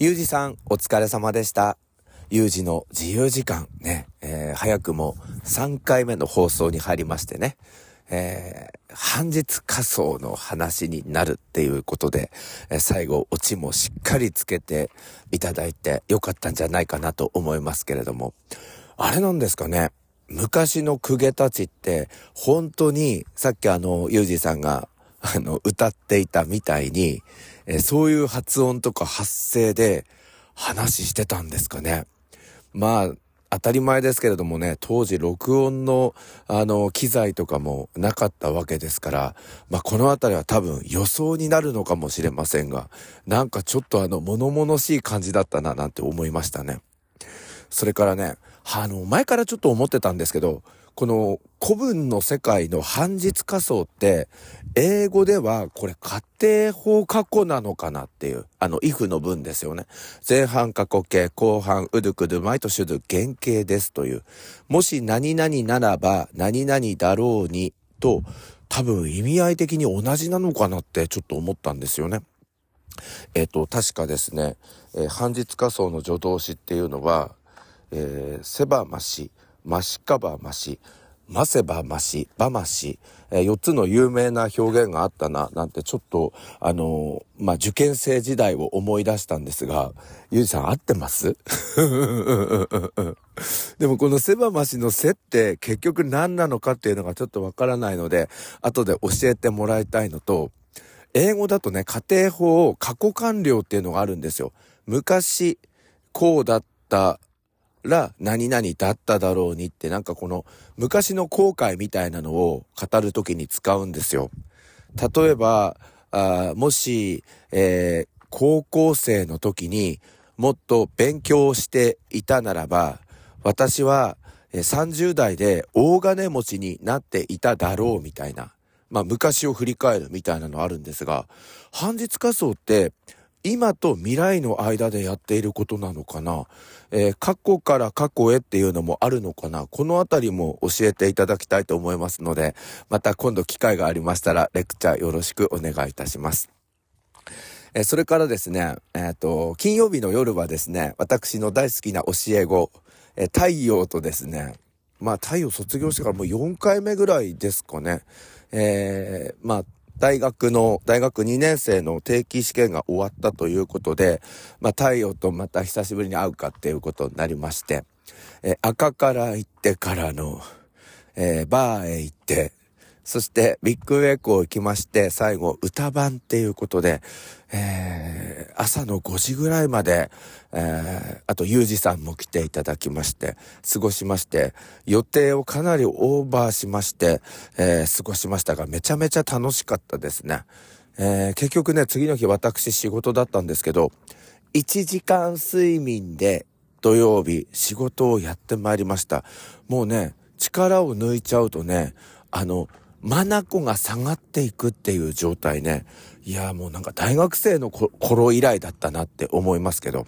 ゆうじさん、お疲れ様でした。ゆうじの自由時間ね、えー、早くも3回目の放送に入りましてね、えー、半日仮想の話になるっていうことで、えー、最後、オチもしっかりつけていただいてよかったんじゃないかなと思いますけれども、あれなんですかね、昔の公家たちって、本当に、さっきあの、ゆうじさんが、あの、歌っていたみたいに、えそういう発音とか発声で話してたんですかね。まあ、当たり前ですけれどもね、当時録音の、あの、機材とかもなかったわけですから、まあ、このあたりは多分予想になるのかもしれませんが、なんかちょっとあの、物々しい感じだったな、なんて思いましたね。それからね、あの、前からちょっと思ってたんですけど、この古文の世界の半日仮想って、英語ではこれ家庭法過去なのかなっていう、あの、if の文ですよね。前半過去形、後半、うどくど、毎年ど、原型ですという。もし何々ならば、何々だろうに、と、多分意味合い的に同じなのかなってちょっと思ったんですよね。えっ、と、確かですね、えー、半日仮想の助動詞っていうのは、えー、せばまし、マシカバマシ、マセバマシ、バマシ、えー、4つの有名な表現があったな、なんてちょっと、あのー、まあ、受験生時代を思い出したんですが、ゆうじさん合ってます？でもこのセバマシのせって結局何なのかっていうのがちょっとわからないので、後で教えてもらいたいのと、英語だとね、家庭法過去完了っていうのがあるんですよ。昔、こうだったら何々だっただろうにってなんかこの昔の後悔みたいなのを語るときに使うんですよ。例えば、あもし、えー、高校生の時にもっと勉強していたならば、私は30代で大金持ちになっていただろうみたいな、まあ昔を振り返るみたいなのあるんですが、半日仮想って今と未来の間でやっていることなのかな、えー、過去から過去へっていうのもあるのかな？このあたりも教えていただきたいと思いますので、また今度機会がありましたらレクチャーよろしくお願いいたします。えー、それからですね、えっ、ー、と、金曜日の夜はですね、私の大好きな教え子、え太陽とですね、まあ太陽卒業してからもう4回目ぐらいですかね。え、まあ大学の、大学2年生の定期試験が終わったということで、まあ、太陽とまた久しぶりに会うかっていうことになりまして、え赤から行ってからの、えー、バーへ行って、そしてビッグウェイクを行きまして、最後歌番っていうことで、えー、朝の5時ぐらいまで、えー、あとユージさんも来ていただきまして、過ごしまして、予定をかなりオーバーしまして、えー、過ごしましたが、めちゃめちゃ楽しかったですね。え、結局ね、次の日私仕事だったんですけど、1時間睡眠で土曜日仕事をやってまいりました。もうね、力を抜いちゃうとね、あの、マナコが下がっていくっていう状態ね。いや、もうなんか大学生の頃以来だったなって思いますけど。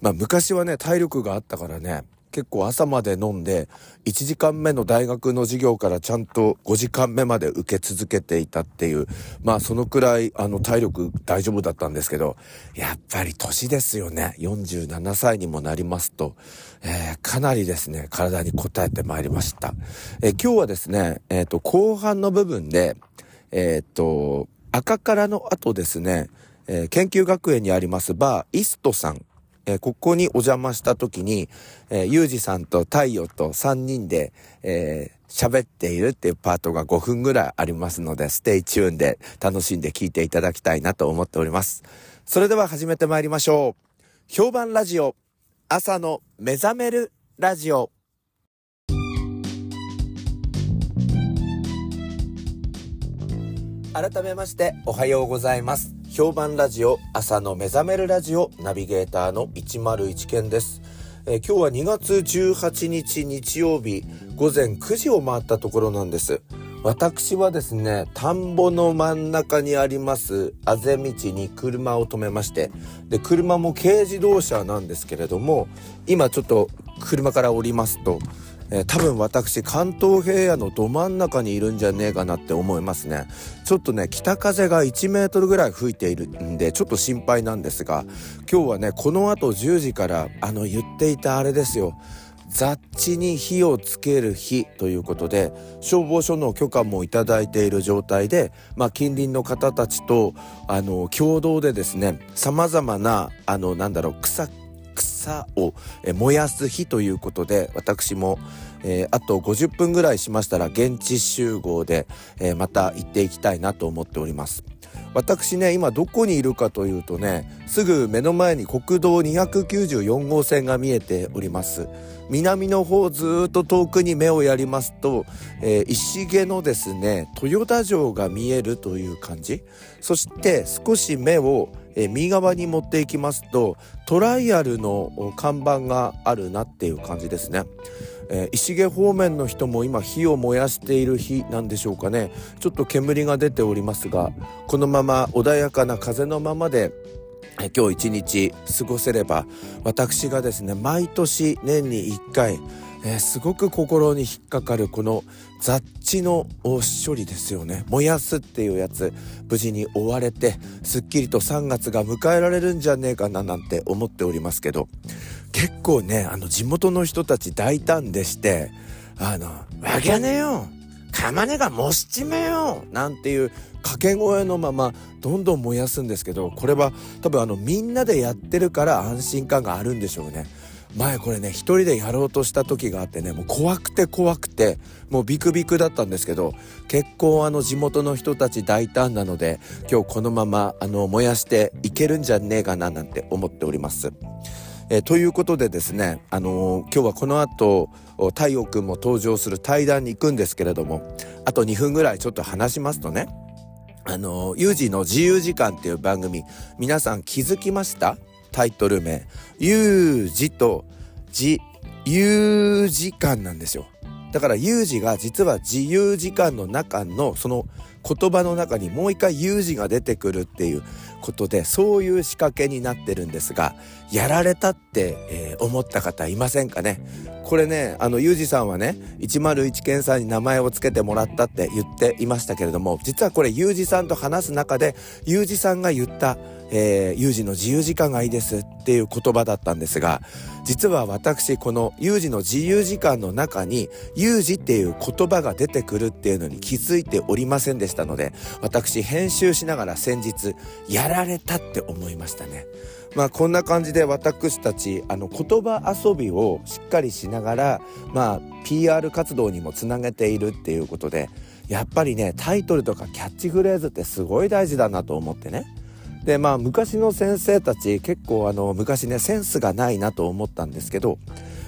まあ昔はね、体力があったからね、結構朝まで飲んで、1時間目の大学の授業からちゃんと5時間目まで受け続けていたっていう、まあそのくらいあの体力大丈夫だったんですけど、やっぱり年ですよね。47歳にもなりますと、えー、かなりですね、体に応えてまいりました。えー、今日はですね、えっ、ー、と、後半の部分で、えっ、と、赤からの後ですね、え研究学園にありますバーイストさんえー、ここにお邪魔した時に、えー、ゆうじさんと太陽と3人で、え、喋っているっていうパートが5分ぐらいありますので、 stay tuned で楽しんで聞いていただきたいなと思っております。それでは始めてまいりましょう。評判ラジオ、朝の目覚めるラジオ。改めましておはようございます。評判ラジオ朝の目覚めるラジオナビゲーターの101健です、えー、今日は2月18日日曜日午前9時を回ったところなんです私はですね田んぼの真ん中にありますあぜ道に車を止めましてで車も軽自動車なんですけれども今ちょっと車から降りますとえー、多分私関東平野のど真ん中にいるんじゃねえかなって思いますね。ちょっとね北風が1メートルぐらい吹いているんでちょっと心配なんですが今日はねこの後10時からあの言っていたあれですよ。雑地に火をつける日ということで消防署の許可もいただいている状態で、まあ、近隣の方たちとあの共同でですねさまざまなあのなんだろう草草を燃やす日ということで私も、えー、あと50分ぐらいしましたら現地集合で、えー、また行っていきたいなと思っております。私ね今どこにいるかというとねすぐ目の前に国道294号線が見えております南の方ずっと遠くに目をやりますと、えー、石毛のですね豊田城が見えるという感じそして少し目をえ右側に持っていきますとトライアルの看板があるなっていう感じですね。えー、石毛方面の人も今火を燃やしている日なんでしょうかねちょっと煙が出ておりますがこのまま穏やかな風のままで今日一日過ごせれば私がですね毎年年に1回えー、すごく心に引っかかるこの雑地の処理ですよね燃やすっていうやつ無事に終われてすっきりと3月が迎えられるんじゃねえかななんて思っておりますけど結構ねあの地元の人たち大胆でしてあの「わけねえよかまねがもしちめよ!」なんていう掛け声のままどんどん燃やすんですけどこれは多分あのみんなでやってるから安心感があるんでしょうね。前これね一人でやろうとした時があってねもう怖くて怖くてもうビクビクだったんですけど結構あの地元の人たち大胆なので今日このままあの燃やしていけるんじゃねえかななんて思っております。えということでですね、あのー、今日はこの後太陽くんも登場する対談に行くんですけれどもあと2分ぐらいちょっと話しますとねあのー、ユージの自由時間っていう番組皆さん気づきました？タイトル名、有事と自由時間なんですよ。だから有事が実は自由時間の中のその言葉の中にもう一回有事が出てくるっていうことでそういう仕掛けになってるんですがやられたって、えー、思った方いませんかね？これねあのユージさんはね101検査に名前を付けてもらったって言っていましたけれども実はこれユージさんと話す中でユージさんが言ったえー、有事の自由時間がいいですっていう言葉だったんですが、実は私、この有事の自由時間の中に、有事っていう言葉が出てくるっていうのに気づいておりませんでしたので、私編集しながら先日、やられたって思いましたね。まあこんな感じで私たち、あの言葉遊びをしっかりしながら、まあ PR 活動にもつなげているっていうことで、やっぱりね、タイトルとかキャッチフレーズってすごい大事だなと思ってね。でまあ昔の先生たち結構あの昔ねセンスがないなと思ったんですけど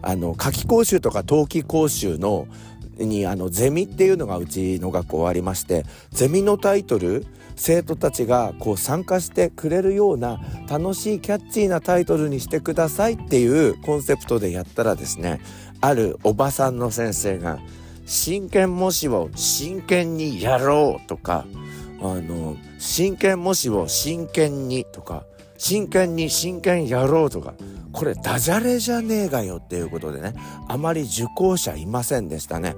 あの夏季講習とか冬季講習のにあのゼミっていうのがうちの学校ありましてゼミのタイトル生徒たちがこう参加してくれるような楽しいキャッチーなタイトルにしてくださいっていうコンセプトでやったらですねあるおばさんの先生が「真剣模試を真剣にやろう」とかあの、真剣模試を真剣にとか、真剣に真剣やろうとか、これダジャレじゃねえがよっていうことでね、あまり受講者いませんでしたね。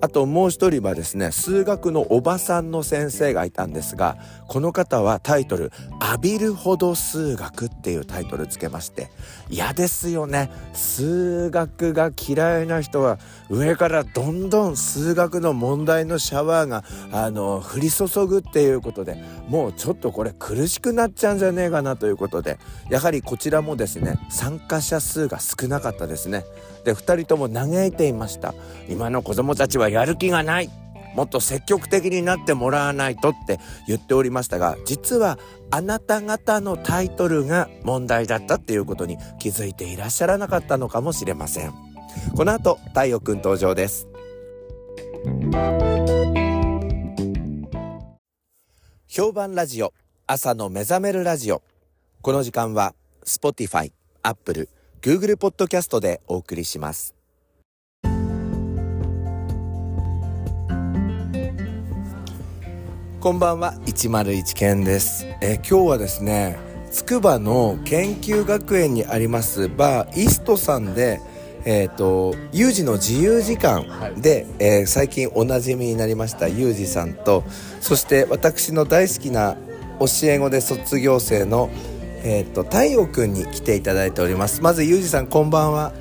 あともう一人はですね、数学のおばさんの先生がいたんですが、この方はタイトル、浴びるほど数学っていうタイトルつけまして、嫌ですよね。数学が嫌いな人は、上からどんどん数学の問題のシャワーが、あの、降り注ぐっていうことで、もうちょっとこれ苦しくなっちゃうんじゃねえかなということで、やはりこちらもですね、参加者数が少なかったですね。で2人とも嘆いていました。今の子供たちはやる気がない。もっと積極的になってもらわないとって言っておりましたが実はあなた方のタイトルが問題だったっていうことに気づいていらっしゃらなかったのかもしれません。この後太陽くん登場です。評判ラジオ朝の目覚めるラジオ。この時間は Spotify、Apple、Google ポッドキャストでお送りします。こんばんは、101健です。え今日はですね、つくばの研究学園にありますバーイストさんで、えっ、と有事の自由時間で、えー最近おなじみになりましたユージさんとそして私の大好きな教え子で卒業生のえっ、と太陽くんに来ていただいております。まずユージさんこんばんは。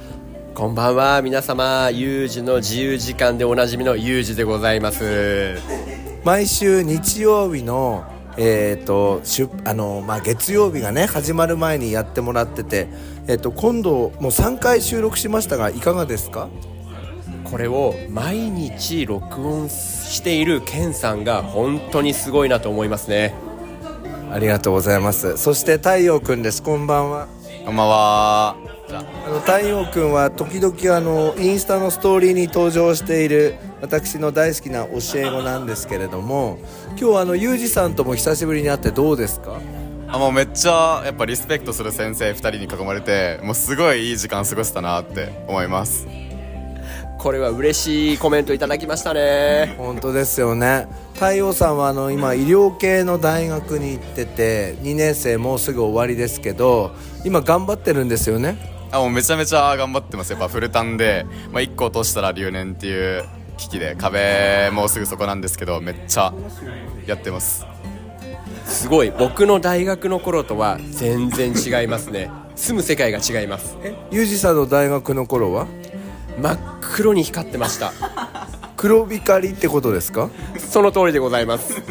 こんばんは。皆様有事の自由時間でおなじみの有事でございます。毎週日曜日のえー、としゅあの、まあ、月曜日がね始まる前にやってもらってて、えー、と今度もう3回収録しましたがいかがですか？これを毎日録音しているケンさんが本当にすごいなと思いますねありがとうございますそして太陽くんですこんばんはこんばんは。あの太陽くんは時々あのインスタのストーリーに登場している私の大好きな教え子なんですけれども今日はあのユージさんとも久しぶりに会ってどうですか？あ、もうめっちゃ、やっぱリスペクトする先生2人に囲まれて、もうすごいいい時間過ごせたなって思います。これは嬉しいコメントいただきましたね。本当ですよね。太陽さんはあの今医療系の大学に行ってて2年生もうすぐ終わりですけど今頑張ってるんですよね？あ、もうめちゃめちゃ頑張ってます。やっぱフルタンで、まあ、1個落としたら留年っていう危機で、壁もうすぐそこなんですけど、めっちゃやってます。すごい。僕の大学の頃とは全然違いますね。住む世界が違います。ユージさんの大学の頃は？真っ黒に光ってました。黒光りってことですか？その通りでございます。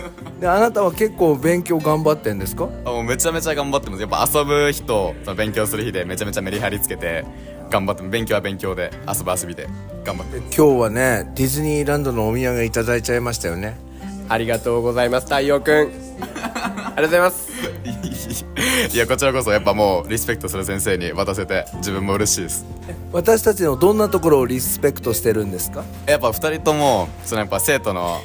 であなたは結構勉強頑張ってんですか？あもうめちゃめちゃ頑張ってます。やっぱ遊ぶ日とその勉強する日でめちゃめちゃメリハリつけて、頑張って、勉強は勉強で、遊ぶ遊びで、頑張って。今日はねディズニーランドのお土産いただいちゃいましたよね。ありがとうございます太陽くん。ありがとうございます。いやこちらこそやっぱもうリスペクトする先生に渡せて自分も嬉しいです。私たちのどんなところをリスペクトしてるんですか？やっぱ2人ともそのやっぱ生徒の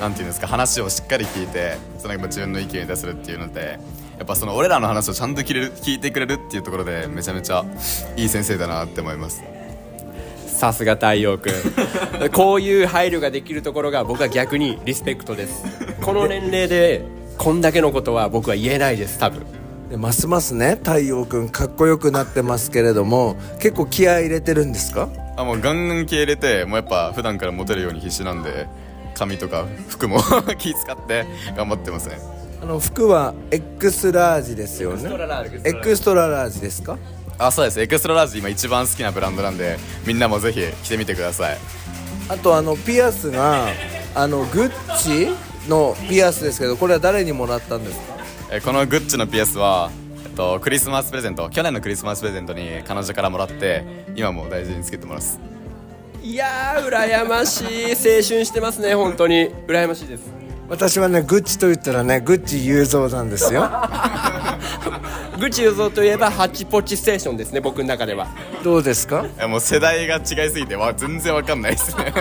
なんていうんですか話をしっかり聞いてそのやっぱ自分の意見に出するっていうのでやっぱその俺らの話をちゃんと聞れる聞いてくれるっていうところでめちゃめちゃいい先生だなって思います。さすが太陽くん こういう配慮ができるところが僕は逆にリスペクトです。この年齢でこんだけのことは僕は言えないです多分。でますますね太陽くんかっこよくなってますけれども結構気合い入れてるんですか？あもうガンガン気合い入れてもうやっぱ普段からモテるように必死なんで髪とか服も 気使って頑張ってますね。あの服は X ラージですよね？エクストララージですか？あそうです。エクストララージ今一番好きなブランドなんでみんなもぜひ着てみてください。あとあのピアスがあのグッチ？のピアスですけどこれは誰にもらったんですか？えーこのグッチのピアスは、えっと、クリスマスプレゼント去年のクリスマスプレゼントに彼女からもらって今も大事につけてます。いやー羨ましい。青春してますね本当に。羨ましいです。私はねグッチと言ったらねグッチ雄三なんですよ。グチ雄三といえばハッチポッチステーションですね僕の中では。どうですか？もう世代が違いすぎてわ全然わかんないですね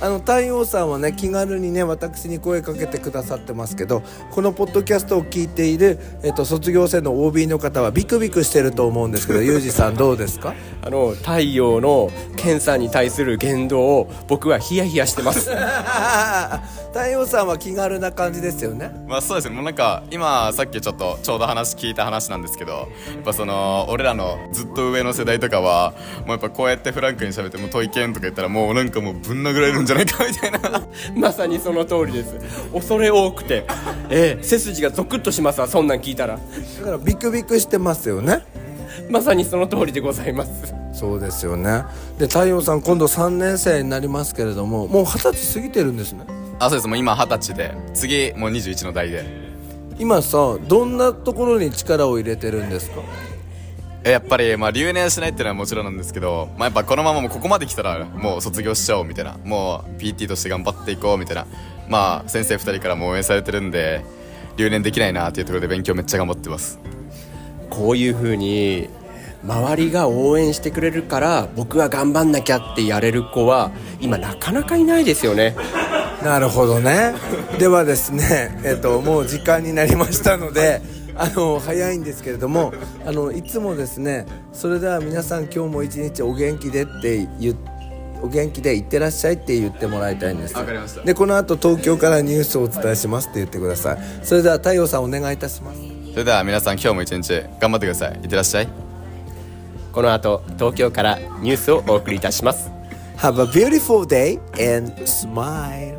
あの太陽さんはね気軽にね私に声かけてくださってますけどこのポッドキャストを聞いている、えっと、卒業生の OB の方はビクビクしてると思うんですけど ユージさんどうですか？あの太陽のケンさんに対する言動を僕はヒヤヒヤしてます。太陽さんは気軽な感じですよね。まあそうですね。もうなんか今さっきちょっとちょうど話聞いた話なんですけどやっぱその俺らのずっと上の世代とかはもうやっぱこうやってフランクに喋ってもう問いけんとか言ったらもうなんかもうぶん殴られるんじゃないかみたいな。まさにその通りです。恐れ多くて。ええ背筋がゾクッとしますわそんなん聞いたら。だからビクビクしてますよね。まさにその通りでございます。そうですよね。で太陽さん今度3年生になりますけれどももう二十歳過ぎてるんですね。あそうです。もう今二十歳で。次もう21の代で。今さどんなところに力を入れてるんですか？えやっぱり、まあ、留年しないっていうのはもちろんなんですけど、まあ、やっぱこのままもうここまで来たらもう卒業しちゃおうみたいな。もう PT として頑張っていこうみたいな。まあ先生2人からも応援されてるんで留年できないなっていうところで勉強めっちゃ頑張ってます。こういう風に周りが応援してくれるから僕は頑張んなきゃってやれる子は今なかなかいないですよね。なるほどね。ではですねえっともう時間になりましたのであの早いんですけれどもあのいつもですねそれでは皆さん今日も一日お元気でって言お元気でいってらっしゃいって言ってもらいたいんです。わかりました。でこの後東京からニュースをお伝えしますって言ってください。それでは太陽さんお願いいたします。それでは皆さん今日も一日頑張ってください。いってらっしゃい。ここの後東京からニュースをお送りいたします。Have a beautiful day and smile